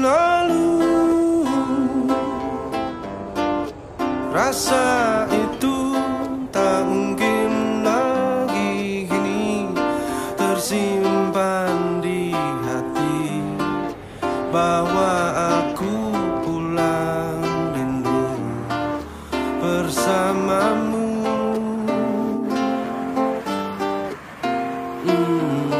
lalu. Rasa itu tak mungkin lagi kini tersimpan di hati. Bahwa aku pulang rindu bersamamu. Mm.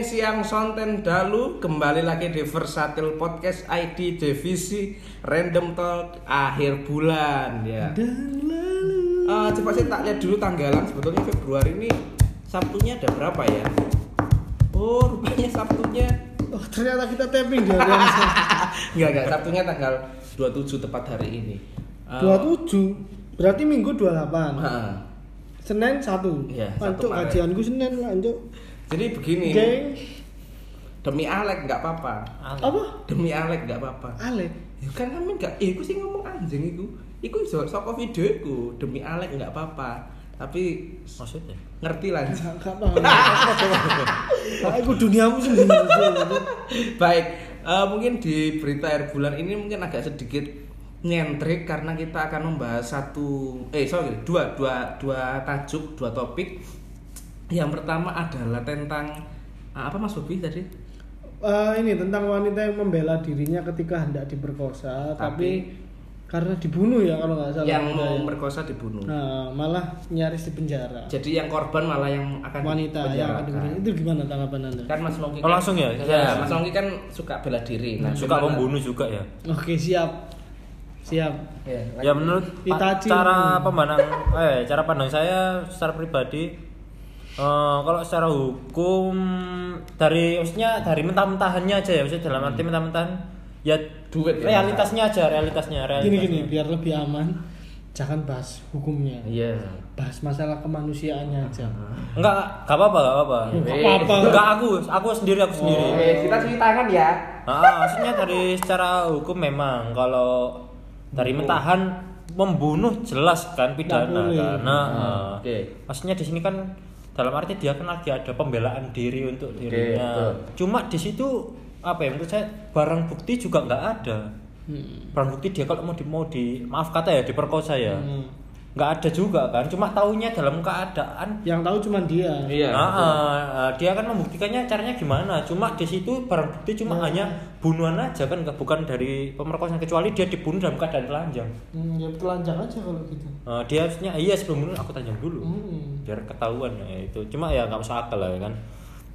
siang sonten dalu. Kembali lagi di Versatil Podcast ID Divisi Random Talk akhir bulan ya. Dan lalu Eh, coba saya tak lihat dulu tanggalan. Sebetulnya Februari ini Sabtunya ada berapa ya? Oh rupanya Sabtunya. Oh ternyata kita tapping di hari yang sama Enggak enggak Sabtunya tanggal 27 tepat hari ini. Eh, 27 Berarti minggu 28 ha. Senin 1 Iya, Sabtu Lanjut kajianku Senin lanjut Jadi begini Geng demi Alek nggak apa-apa. Apa? Demi Alek nggak apa-apa. Alek Ya kan kami enggak, eh, iku sih ngomong anjing iku. Iku iso saka videoku demi Alek enggak apa-apa. Tapi Maksudnya? ngerti lah. Gak gak paham Nah, Aku duniamu sendiri Baik, eh, mungkin di berita air bulan ini mungkin agak sedikit nyentrik karena kita akan membahas satu eh sorry dua dua dua tajuk dua topik yang pertama adalah tentang ah, apa Mas Bobi tadi? Eh, Ini tentang wanita yang membela dirinya ketika hendak diperkosa Tapi, karena dibunuh ya kalau nggak salah. Yang mau ya. memperkosa dibunuh. Nah malah nyaris di penjara. Jadi yang korban malah yang akan Wanita yang akan dibunuh. Itu gimana tanggapan anda? kan Mas Nongki Oh, kan- langsung ya? ya Mas Nongki kan suka bela diri. Nah Suka gimana- membunuh juga ya? Oke siap. Siap. Ya, Ya menurut Itachi. cara pandang eh cara pandang saya secara pribadi eh, kalau secara hukum dari maksudnya dari mentah-mentahannya aja ya maksudnya dalam arti mentah-mentahan ya Duit ya, realitasnya aja realitasnya realitasnya Gini gini biar lebih aman Jangan bahas hukumnya. Iya. Bahas masalah kemanusiaannya aja. Enggak enggak apa-apa enggak apa-apa. Nggak apa-apa. enggak aku aku sendiri aku sendiri. Oke, kita ceritakan ya. Ah, maksudnya dari secara hukum memang kalau dari mentahan membunuh jelas kan pidana. Nah, Hmm, ah. oke. maksudnya di sini kan dalam arti dia kan lagi ada pembelaan diri untuk dirinya. betul. Cuma di situ apa ya menurut saya barang bukti juga nggak ada. Hmm. Barang bukti dia kalau mau di mau di maaf kata ya diperkosa ya. Hmm. Nggak ada juga kan. Cuma taunya dalam keadaan Yang tahu cuma dia iya Ah, betul. ah, ah, dia kan membuktikannya caranya gimana? Cuma di situ barang bukti cuma Nah. hanya bunuhan aja kan, nggak bukan dari pemerkosaan kecuali dia dibunuh dalam keadaan telanjang. hmm, Ya telanjang aja kalau gitu Ah, dia harusnya iya sebelum bunuh aku telanjang dulu, hmm. biar ketahuan ya itu. Cuma ya nggak masuk akal lah ya kan.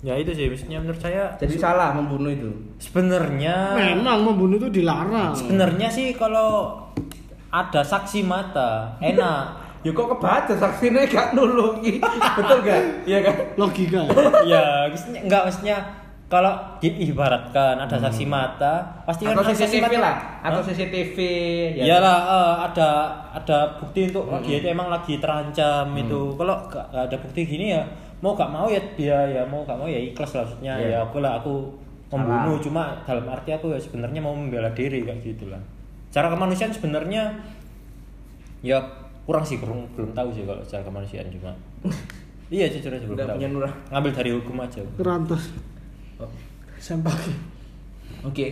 Ya itu sih, maksudnya menurut saya jadi salah membunuh itu sebenarnya Memang membunuh itu dilarang sebenarnya sih kalau ada saksi mata. Enak. ya kok kebaca saksinya gak nulungi? Betul gak? Iya kan? Logika. Ya maksudnya enggak maksudnya kalau diibaratkan ada saksi mata pasti kan atau ada saksi CCTV mata- lah. Atau Hah? CCTV ya Iyalah eh, ada ada bukti untuk oh, Hmm. dia itu emang lagi terancam itu. Kalau gak, gak ada bukti gini ya mau gak mau ya dia ya mau gak mau ya ikhlas lah maksudnya. Iya. ya aku lah aku membunuh. Cuma dalam arti aku ya sebenarnya mau membela diri kayak gitu lah. Cara kemanusiaan sebenarnya ya kurang sih kurang belum tahu sih kalau secara kemanusiaan cuma iya jujur aja belum Nggak tahu. punya nurah. Ngambil dari hukum aja. Kerantos Oh. Oke,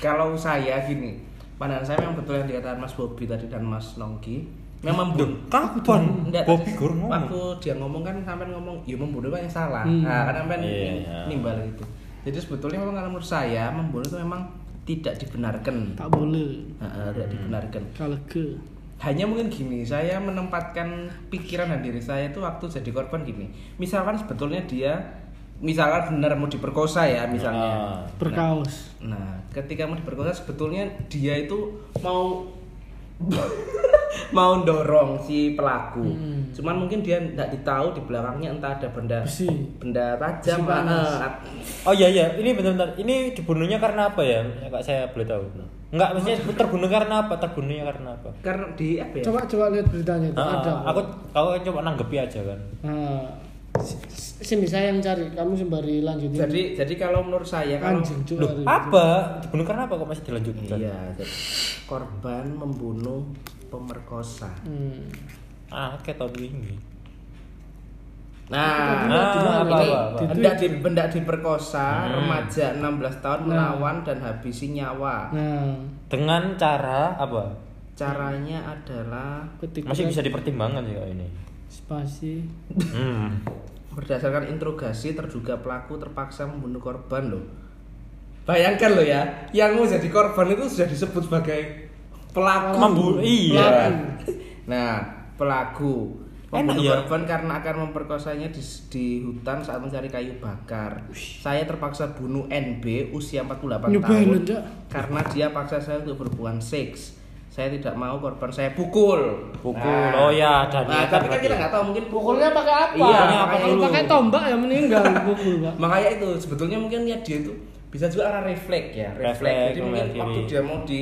kalau saya gini, pandangan saya memang betul yang dikatakan Mas Bobi tadi dan Mas Nongki. Memang membunuh. Kapan Enggak, Bobby Gur ngomong? Waktu dia ngomong kan sampai ngomong, ya membunuh kan yang salah. Hmm. Nah, kan sampai Iya, iya. nimbal itu. Jadi sebetulnya memang kalau menurut saya membunuh itu memang tidak dibenarkan. Tak boleh Nah, tidak dibenarkan. Kalau ke Hanya mungkin gini, saya menempatkan pikiran dan diri saya itu waktu jadi korban gini. Misalkan sebetulnya dia misalkan benar mau diperkosa ya misalnya. Ah. Berkaos Nah, ketika mau diperkosa sebetulnya dia itu mau mau dorong si pelaku. Hmm. Cuman mungkin dia tidak ditahu di belakangnya entah ada benda Besi. benda tajam Besi panas. ah, Oh iya iya, ini benar-benar ini dibunuhnya karena apa ya? Ya, Kak saya boleh tahu. Enggak, maksudnya terbunuh karena apa? Terbunuhnya karena apa? karena di apa ya? Coba coba lihat beritanya itu Ah, ada. aku aku kan coba nanggepi aja kan. Nah, sini saya yang cari, kamu sembari lanjutin. Jadi jadi kalau menurut saya kalau anjing. Loh, apa? Dibunuh karena apa kok masih dilanjutkan? Iya, jadi korban membunuh pemerkosa. Hmm. Ah, kayak tahun ini. Nah, Nah, ini apa, apa, apa. hendak di hendak diperkosa Hmm. remaja 16 tahun Nah. melawan dan habisi nyawa. Nah, Dengan cara apa? Caranya adalah ketika Masih bisa dipertimbangkan sih kak ini. spasi Hmm. berdasarkan interogasi terduga pelaku terpaksa membunuh korban loh. Bayangkan loh ya, yang mau jadi korban itu sudah disebut sebagai pelaku. Membunuh, iya. Pelaku. Nah, pelaku Enak membunuh ya. korban karena akan memperkosanya di, di hutan saat mencari kayu bakar. Saya terpaksa bunuh NB usia 48 Nyobain tahun aja. karena dia paksa saya untuk berhubungan seks. Saya tidak mau korban saya pukul. Pukul. Oh ya, ada Nah, tapi kan kita nggak tahu mungkin pukulnya pakai apa? Iya, Kalau pakai Kalau dulu. pakai tombak ya meninggal pukul, Pak. Makanya itu sebetulnya mungkin niat dia itu bisa juga arah refleks ya, refleks. Refleks, Jadi mungkin waktu dia mau di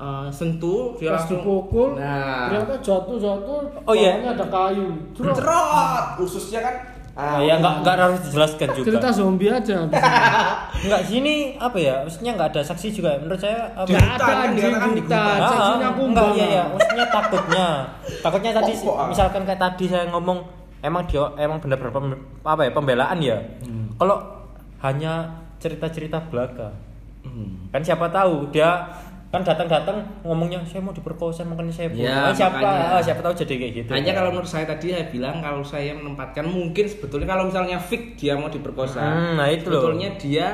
eh, sentuh dia Pas langsung dipukul, Nah, ternyata jatuh jatuh. Oh, iya. bawahnya ada kayu. Cerot. cerot ususnya kan. Ah, ya nggak nggak harus dijelaskan juga. Cerita zombie aja. Enggak sini apa ya? Maksudnya nggak ada saksi juga. Menurut saya apa? Nggak ada kan anjing di hutan. hutan. Saksinya enggak kumbang. iya ya. Maksudnya takutnya. Takutnya tadi ah? misalkan kayak tadi saya ngomong emang dia emang benar-benar pem- apa ya pembelaan ya. Kalau hanya cerita-cerita belaka. Hmm. Kan siapa tahu dia kan datang-datang ngomongnya saya mau diperkosa makanya saya bunuh. Ya, Ah, siapa makanya. ah, siapa tahu jadi kayak gitu. Hanya kalau menurut saya tadi saya bilang kalau saya menempatkan mungkin sebetulnya kalau misalnya fix dia mau diperkosa, Hmm, nah itu loh. sebetulnya dia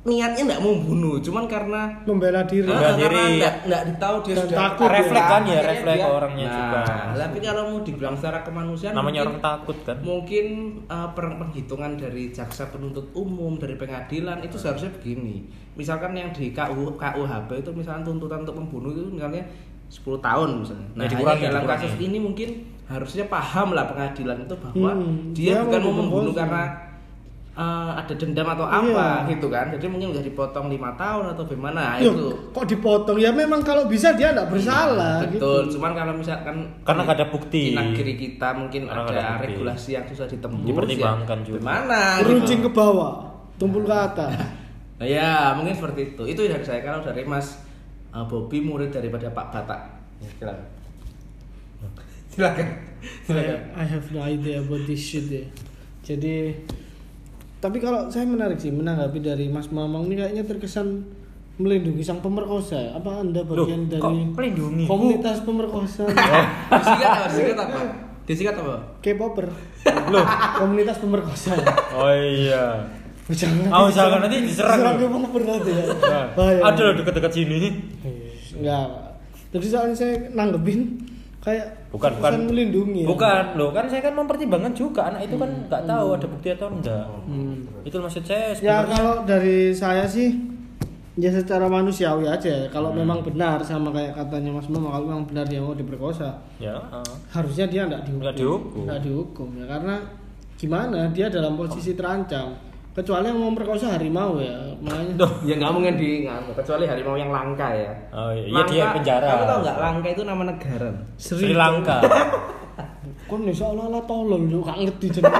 niatnya nggak mau bunuh, cuman karena Membela diri. Membela Ah, karena diri. nggak nggak ditahu dia Dan sudah takut. Refleks kan ya, refleks orangnya nah, juga. Tapi kalau mau dibilang secara kemanusiaan namanya mungkin- orang takut kan. mungkin uh, per- penghitungan dari jaksa penuntut umum dari pengadilan itu seharusnya begini misalkan yang di KU, KUHP itu misalkan tuntutan untuk membunuh itu misalnya 10 tahun misalnya nah Ya, hanya dikurangi, dalam dikurangi. kasus ini mungkin harusnya paham lah pengadilan itu bahwa Hmm, dia, dia bukan mau membunuh karena uh, ada dendam atau Iya. apa gitu kan jadi mungkin udah dipotong lima tahun atau gimana Nah, Yuk, itu kok dipotong? Ya memang kalau bisa dia nggak bersalah. betul Gitu. cuman kalau misalkan Karena nggak ada bukti. di negeri kita mungkin Karena ada, ada regulasi yang susah ditembus Dipertimbangkan ya, juga. Gimana? Runcing gitu. ke bawah, tumpul ke atas. Nah, ya mungkin seperti itu. Itu dari saya kalau dari Mas uh, Bobby murid daripada Pak Batak. Ya, silakan. Silakan. Silakan. I, I have no idea about this shit ya. Jadi tapi kalau saya menarik sih menanggapi dari Mas Mamang ini kayaknya terkesan melindungi sang pemerkosa. Apa Anda bagian Loh, dari melindungi? komunitas pemerkosa? Disingkat apa? Disingkat apa? Disingkat apa? K-popper. Loh, komunitas pemerkosa. ya. Oh iya. Jangan. Oh, jangan, nanti diserang Diserang. K-popper nanti ya. Nah, Bahaya. ada dekat-dekat sini. Enggak. Jadi soalnya saya nanggepin kayak Bukan, bukan. melindungi. ya. Bukan, loh kan saya kan mempertimbangkan juga anak itu kan nggak tahu ada bukti atau enggak. Hmm. Itu maksud saya Ya sebenarnya. kalau dari saya sih ya secara manusiawi aja ya. Kalau memang benar sama kayak katanya Mas Mama kalau memang benar dia mau diperkosa, Ya. ah. harusnya dia enggak dihukum. Nggak dihukum. Nggak dihukum ya karena gimana dia dalam posisi terancam. Kecuali yang mau memperkosa harimau ya. Makanya Duh. Ya nggak mungkin di nggak- kecuali harimau yang langka ya. Oh iya, iya dia penjara. Kamu tahu nggak langka itu nama negara? Sri Lanka. Kon nih seolah-olah tolol yo gak ngerti jenenge.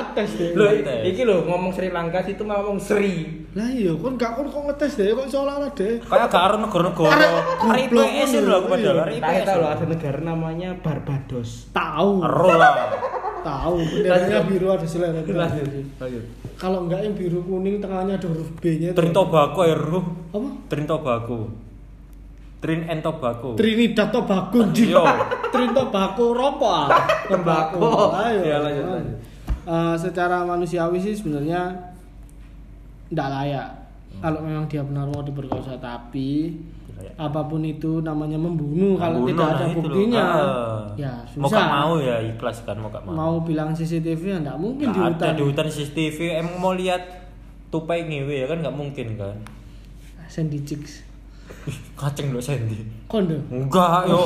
Ngetes deh. Ngetes. iki loh ngomong Sri Lanka situ mau ngomong Sri. Lah iya, kon gak kon kok ngetes deh, kok seolah-olah deh. Kayak gak ada negara-negara. Hari IPS itu aku padahal iya. hari IPS. tahu ada negara namanya Barbados. Tahu. Lah. Tahu, benderanya biru ada selera. Lanjut. Lanjut. Kalau enggak yang biru kuning tengahnya ada huruf B-nya. Trin Tobago ya, Ru. Apa? Trin Tobago. Trin and Tobago. Trinidad Tobago. Ji. Yo. Trin Tobago ropo ah. Tembakau. Ayo. Ya, lanjut, lanjut. Eh, secara manusiawi sih sebenarnya enggak layak. Kalau memang dia benar mau diperkosa tapi layak. apa pun itu namanya membunuh kalau Membunuh, tidak nah ada loh. buktinya Ah. ya Mau susah gak mau ya ikhlas kan mau gak mau. mau bilang CCTV ya enggak mungkin di Nggak hutan ada di hutan CCTV emang mau lihat tupai ngewe ya kan nggak mungkin kan Sandy Chicks Kaceng lho Sandy. Kondo. Enggak, yo.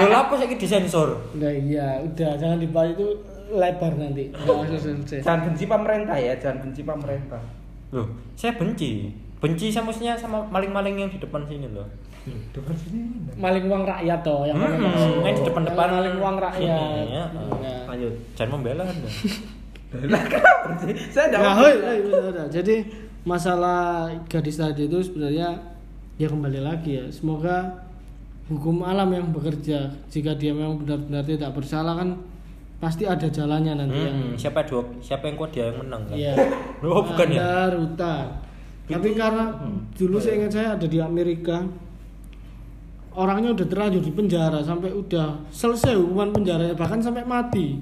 Lho apa saiki disensor? Nah iya, udah jangan dibahas itu lebar nanti. Jangan benci pemerintah ya, jangan benci pemerintah. Loh, saya benci. Benci sama maksudnya sama maling-maling yang di depan sini loh. Depan sini. Maling uang rakyat toh yang Hmm, yang di depan-depan. maling uang rakyat. Iya, Nah. Lanjut. Jangan membela Anda. Lah kenapa sih? Saya Nah, hoi, hoi, udah, udah. Jadi masalah gadis tadi itu sebenarnya ya kembali lagi ya. Semoga hukum alam yang bekerja jika dia memang benar-benar tidak bersalah kan pasti ada jalannya nanti yang Hmm, siapa dua siapa yang kuat dia yang menang kan? Iya. Oh, bukan ya? Ada rutan. Tapi karena dulu saya ingat saya ada di Amerika orangnya udah terlanjur di penjara sampai udah selesai hukuman penjaranya bahkan sampai mati.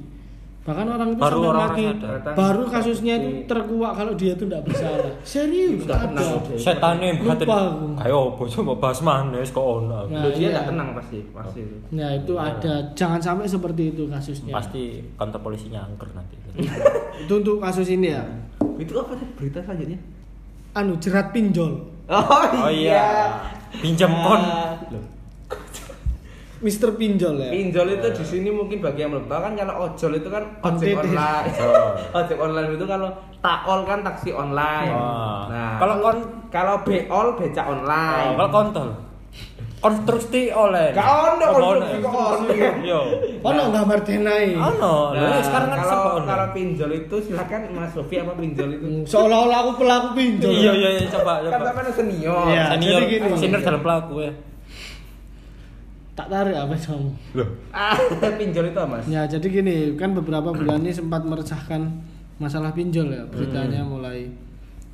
Bahkan orang itu Baru sampai orang-orang mati. sadar. Baru kasusnya itu terkuak kalau dia itu tidak bersalah. Serius Nggak ada. udah. Setane Lupa aku. Ayo, opo coba bahas manes kok ono. Nah, dia iya. enggak tenang pasti, pasti itu. Nah itu ada. Jangan sampai seperti itu kasusnya. Pasti kantor polisinya angker nanti. Itu untuk kasus ini ya. Itu apa sih berita selanjutnya? Anu jerat pinjol. Oh, Oh iya. Pinjam kon. Loh, Mister pinjol ya. Pinjol itu di sini mungkin bagi yang belum tahu kan kalau ojol itu kan ojek Konten. online. Oh. ojek online itu kalau takol kan taksi online. Oh. Nah, Kalau kon kalau beol beca online. Oh, kalau kontol. Konstruksi oleh. Gak ono konstruksi ono. kok ono. Yo. Ono gambar denai. Ono. Lho, Nah, sekarang kan ono. kalau pinjol itu silakan Mas Sofi apa pinjol itu? Hmm, Seolah-olah aku pelaku pinjol. Iya iya iya coba Kan coba. sampean senior. Iya. Senior senior dalam pelaku ya. Tak tarik apa kamu? Loh. Ah, pinjol itu Mas? Ya jadi gini, kan beberapa bulan ini sempat meresahkan masalah pinjol ya. Beritanya mulai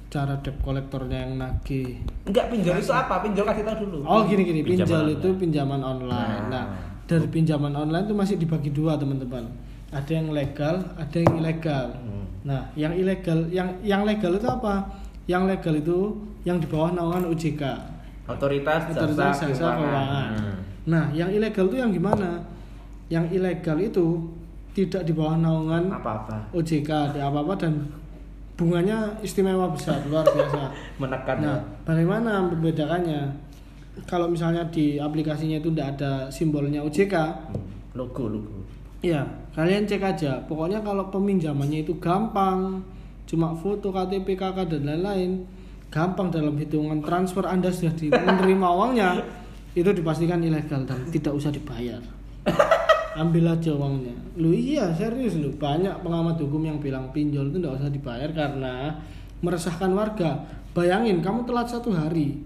cara debt kolektornya yang nagih. Enggak pinjol itu apa? Pinjol kasih tahu dulu. Oh gini gini, Pinjaman pinjol online. itu pinjaman online. Nah. Nah, dari pinjaman online itu masih dibagi dua teman-teman. Ada yang legal, ada yang ilegal. Nah, yang ilegal, yang yang legal itu apa? Yang legal itu yang di bawah naungan OJK. Otoritas Otoritas Jasa Keuangan. Keuangan. Hmm. Nah, yang ilegal itu yang gimana? Yang ilegal itu tidak di bawah naungan Apa-apa. OJK, ada apa-apa dan bunganya istimewa besar, luar biasa. Menekan. Nah, bagaimana membedakannya? Kalau misalnya di aplikasinya itu tidak ada simbolnya OJK, logo logo. ya kalian cek aja. Pokoknya kalau peminjamannya itu gampang, cuma foto KTP, KK dan lain-lain, gampang dalam hitungan transfer Anda sudah menerima uangnya, itu dipastikan ilegal dan tidak usah dibayar. Ambil aja uangnya. Lu iya serius lu banyak pengamat hukum yang bilang pinjol itu tidak usah dibayar karena meresahkan warga. Bayangin kamu telat satu hari,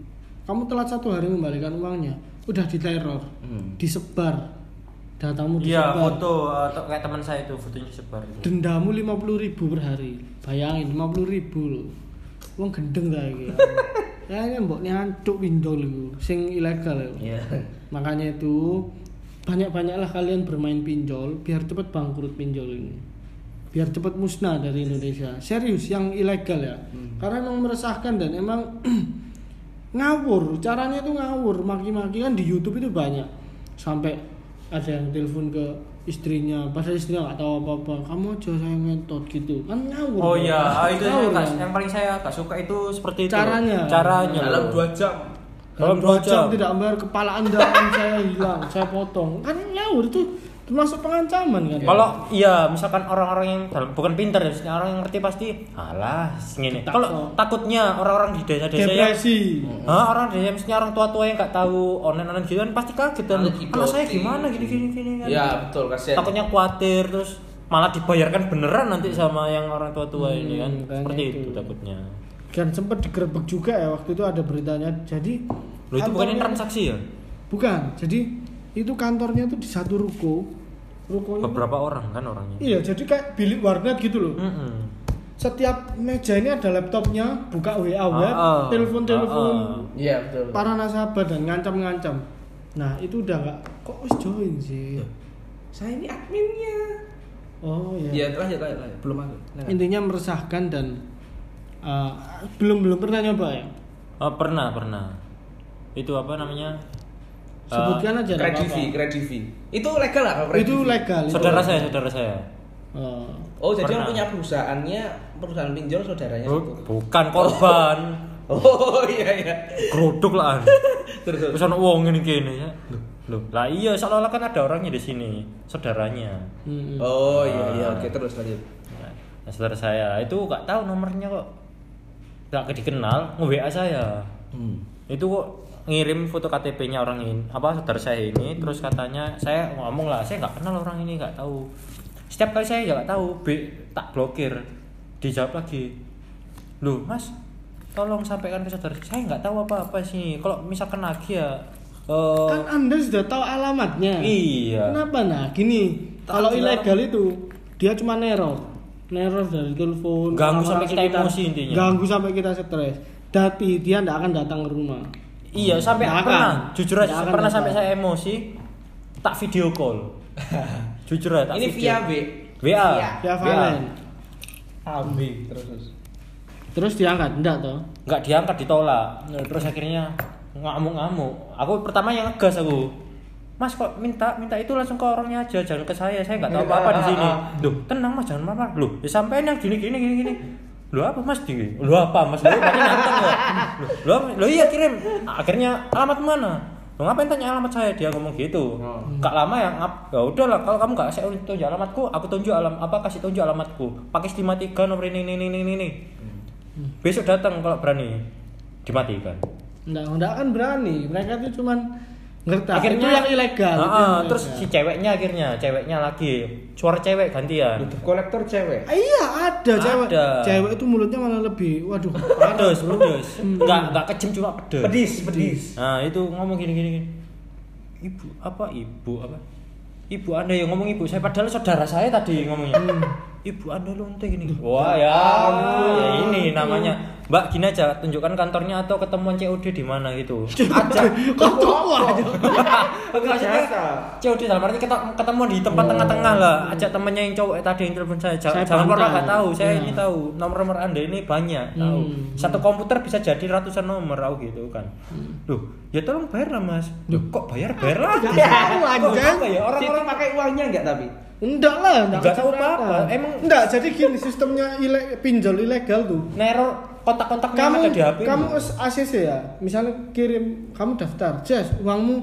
kamu telat satu hari membalikan uangnya, udah diteror, Hmm. disebar, datamu Iya, disebar. foto atau kayak teman saya itu fotonya sebar. dendamu 50.000 ribu per hari bayangin 50.000 ribu loh Wong gendeng ta iki kayaknya mbok nyantuk pinjol iku sing ilegal iku. Iya. makanya itu banyak-banyaklah kalian bermain pinjol biar cepet bangkrut pinjol ini. Biar cepet musnah dari Indonesia. Serius yang ilegal ya. Karena emang meresahkan dan emang ngawur. Caranya itu ngawur. Maki-maki kan di YouTube itu banyak. Sampai ada yang telepon ke istrinya. Padahal istrinya nggak tahu apa-apa. Kamu aja saya ngentot gitu. Kan ngawur. Oh iya, ah, itu ngawur yang, kan? yang paling saya gak suka itu seperti itu. Caranya. Caranya. Dalam dua jam. Dalam dua jam jam. tidak membayar kepala anda akan saya hilang saya potong kan ngawur itu termasuk pengancaman kan Kalau iya, misalkan orang-orang yang bukan pintar ya, orang yang ngerti pasti alah gini. Takut. Kalau takutnya orang-orang di desa-desa yang depresi Hah, orang desa misalnya orang tua-tua yang nggak tahu online-online gitu kan pasti kaget kan. Lagi Anak saya gimana gini-gini gini kan. Ya betul kasihan. Takutnya khawatir terus malah dibayarkan beneran nanti sama yang orang tua-tua Hmm, ini kan. Seperti itu. itu takutnya. Dan sempat digerebek juga ya waktu itu ada beritanya jadi Loh itu bukan transaksi ya? bukan jadi itu kantornya itu di satu ruko rukonya Beberapa orang kan orangnya. iya jadi kayak bilik warnet gitu loh Mm-mm. setiap meja ini ada laptopnya buka WA web Ah, ah. telepon telepon Ah, ah. Iya betul. para nasabah dan ngancam-ngancam nah itu udah nggak kok wis join sih Saya ini adminnya. oh ya Iya, lanjut lanjut lanjut. Belum masuk. Silakan. intinya meresahkan dan uh, belum belum pernah nyoba ya Oh, pernah, pernah. Itu apa namanya? Eh, sebutkan aja nggak Kredivi, kredivi. Itu legal lah kalau itu legal itu. saudara saya, saudara saya. Oh. Oh, jadi yang punya perusahaannya perusahaan pinjol saudaranya Bu- bukan korban. Oh iya iya. Geruduk lah. Terus ono wong ngene kene ya. Loh, loh. Lah iya seolah-olah kan ada orangnya di sini, saudaranya. Hmm. Oh iya iya oke terus lanjut. Nah, saudara saya itu gak tahu nomornya kok. Gak dikenal, nge-WA saya. Hmm. Itu kok ngirim foto KTP-nya orang ini, apa saudara saya ini, terus katanya saya ngomong lah, saya nggak kenal orang ini, nggak tahu. Setiap kali saya nggak tahu, B tak blokir, dijawab lagi, loh mas, tolong sampaikan ke saudara, saya nggak tahu apa-apa sih. Kalau misalkan lagi ya, eh, Kan Anda sudah tahu alamatnya. iya. Kenapa nah? Gini, kalau ilegal itu dia cuma neror. Neror dari telepon. Ganggu sampai kita sekitar. emosi intinya. Ganggu sampai kita stres. Tapi dia tidak akan datang ke rumah. Iya sampai Nggak pernah, akan. jujur aja Nggak akan pernah sampai saya emosi, tak video call. jujur aja. tak Ini video. via B. WA. Via Valen. AB terus terus. Terus diangkat, enggak toh? nggak diangkat ditolak terus akhirnya ngamuk-ngamuk aku pertama yang ngegas aku mas kok minta minta itu langsung ke orangnya aja jangan ke saya saya nggak tahu apa apa di sini. loh tenang mas jangan apa loh ya sampein yang gini gini gini gini. Lo apa mas di lo apa mas? Lo berarti nantang ya? Lo lo iya kirim. Akhirnya alamat mana? Lo ngapain tanya alamat saya? Dia ngomong gitu. Oh. Gak lama ya ngap ya udahlah kalau kamu nggak saya tunjuk alamatku aku tunjuk alam apa kasih tunjuk alamatku. Pakai stima tiga nomor ini ini ini ini, ini besok datang kalau berani dimatikan. Enggak, enggak akan berani. Mereka itu cuman ngerti. akhirnya itu yang ilegal. Ah, ah, yang terus ilegal. si ceweknya akhirnya ceweknya lagi suara cewek gantian kolektor cewek. Ah, iya ada cewek. Ada. Cewek itu mulutnya malah lebih, waduh. pedes pedes nggak nggak kejem cuma pedes Pedis pedis. nah itu ngomong gini gini gini ibu apa ibu apa ibu anda yang ngomong ibu saya padahal saudara saya tadi ngomongnya ibu anda lonte gini wah ya, ya ini namanya mbak gini aja tunjukkan kantornya atau ketemuan COD di mana gitu aja Kok tua aja? Enggak Biasa. COD dalam arti ketemu, ketemu di tempat tengah-tengah lah. Ajak temannya yang cowok tadi yang telepon saya. Jangan, Saya jangan pernah nggak tahu. Saya Ya. ini tahu nomor-nomor anda ini banyak. Tahu. Hmm. Satu komputer bisa jadi ratusan nomor, aku gitu kan. Loh, ya tolong bayar lah mas. Loh, kok bayar bayar? Nggak tahu, Kok anjing. apa ya orang-orang pakai uangnya enggak tapi? Enggak lah, Nggak tahu keberatan. apa-apa. Emang- enggak, jadi gini sistemnya ile, pinjol ilegal tuh. neror kontak-kontaknya Kamu ada di HP. kamu ACC ya, misalnya kirim kamu daftar, Jas, uangmu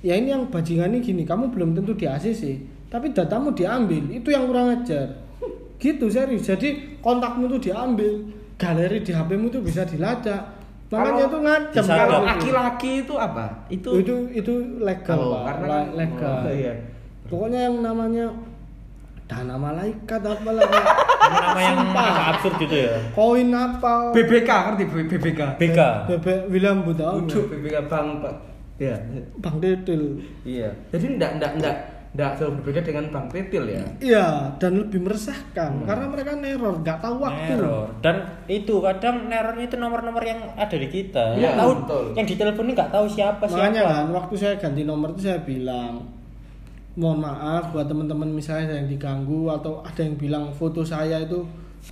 ya ini yang bajingan ini gini, kamu belum tentu di ACC, tapi datamu diambil, itu yang kurang ajar. Gitu serius. Jadi kontakmu tuh diambil, galeri di HP-mu tuh bisa dilacak. Makanya ngancem bisa Kalau gitu. laki-laki itu apa? Itu itu itu legal Oh, Pak. karena kan- legal. oh, iya. Pokoknya yang namanya dana malaikat apa lah nama yang absurd gitu ya. koin apa BBK ngerti BBK? BK. bebek William Buta Udah BBK Bang Pak. Ya. Bang Dedel Iya. Jadi enggak enggak enggak enggak jauh berbeda dengan Bang Tetil ya. iya dan lebih meresahkan karena mereka neror nggak tahu waktu Neror. Dan itu kadang nerornya itu nomor-nomor yang ada di kita. Nggak tahu betul. yang di telepon ini nggak tahu siapa makanya siapa. kan waktu saya ganti nomor itu saya bilang mohon maaf buat teman-teman misalnya yang diganggu atau ada yang bilang foto saya itu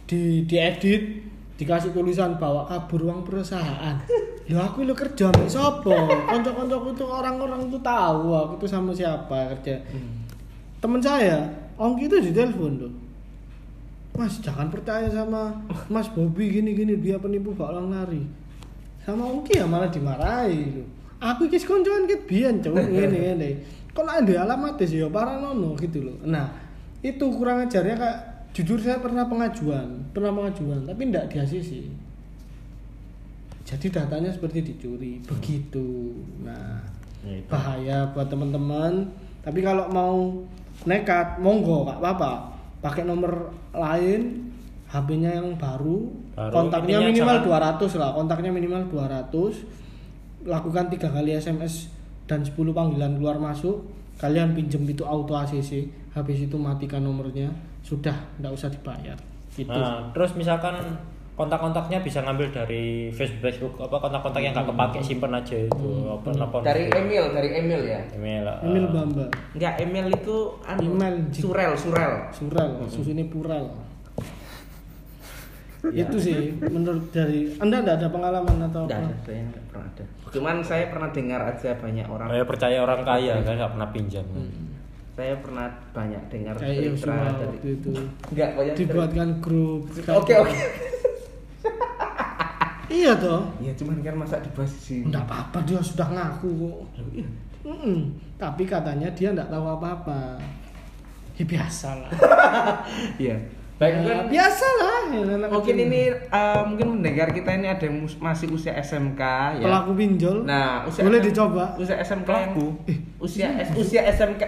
di diedit dikasih tulisan bawa kabur uang perusahaan. Ya aku lu kerja sama siapa konco-konco itu orang-orang itu tahu aku itu sama siapa kerja. Temen saya Ongki itu di telepon tuh. Mas jangan percaya sama Mas Bobby gini-gini dia penipu bakal lari. Sama Ongki ya malah dimarahi loh aku kis koncoan kit biyen cowok ngene ngene kok lah ada alamat sih ya? Paranono gitu loh. Nah itu kurang ajarnya kak jujur saya pernah pengajuan pernah pengajuan tapi ndak di ACC jadi datanya seperti dicuri begitu. Nah Ya, itu. bahaya buat teman-teman. Tapi kalau mau nekat monggo gak apa-apa. Pakai nomor lain HP-nya yang baru, Baru, kontaknya minimal jangan- 200 lah kontaknya minimal 200 lakukan tiga kali SMS dan 10 panggilan keluar masuk kalian pinjem itu auto ACC habis itu matikan nomornya sudah nggak usah dibayar. Gitu. Nah, terus misalkan kontak-kontaknya bisa ngambil dari Facebook, Facebook apa kontak-kontak yang nggak kepake simpen aja itu apa apa Dari email, dari email ya. email uh, email bamba Enggak, email itu anu, Email. surel, surel. surel susu ini purel Ya. itu sih menurut dari anda tidak ada pengalaman atau apa ada, saya enggak pernah ada. Cuman saya pernah dengar aja banyak orang. saya percaya orang kaya kan nggak pernah pinjam Saya pernah banyak dengar kayak cerita dari waktu itu Enggak, banyak cerita. dibuatkan grup Oke, oke. Iya toh. Iya, cuman kan masa dibahas di sini. Enggak apa-apa dia sudah ngaku kok. Iya. Mm-mm. Tapi katanya dia enggak tahu apa-apa. Ya biasa lah. Iya. Baik, mungkin biasa lah. ya, mungkin ini eh, mungkin mendengar kita ini ada yang masih usia SMK ya. pelaku pinjol. Nah, usia boleh SM dicoba. Usia SMK yang Pelaku? usia S- usia SMK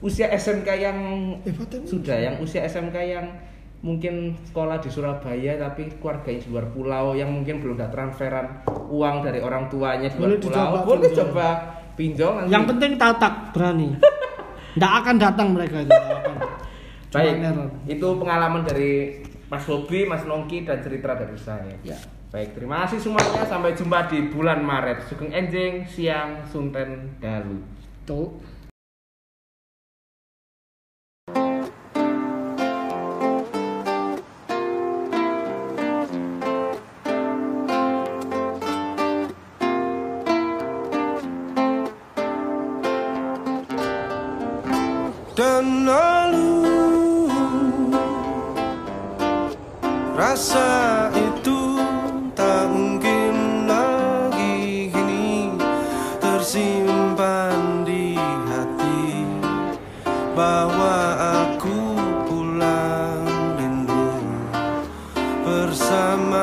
usia SMK yang Eh, sudah yang usia SMK yang mungkin sekolah di Surabaya tapi keluarganya di luar pulau yang mungkin belum ada transferan uang dari orang tuanya di luar Boleh pulau dicoba boleh pinjol. coba pinjol nanti. Yang penting tatak berani. Enggak akan datang mereka itu. Baik itu pengalaman dari Mas Bobi, Mas Nongki dan cerita dari saya. Ya. Baik, terima kasih semuanya. Sampai jumpa di bulan Maret. Sugeng Enjing, siang Sunten Dalu. Tuh. Aku pulang rindu bersamamu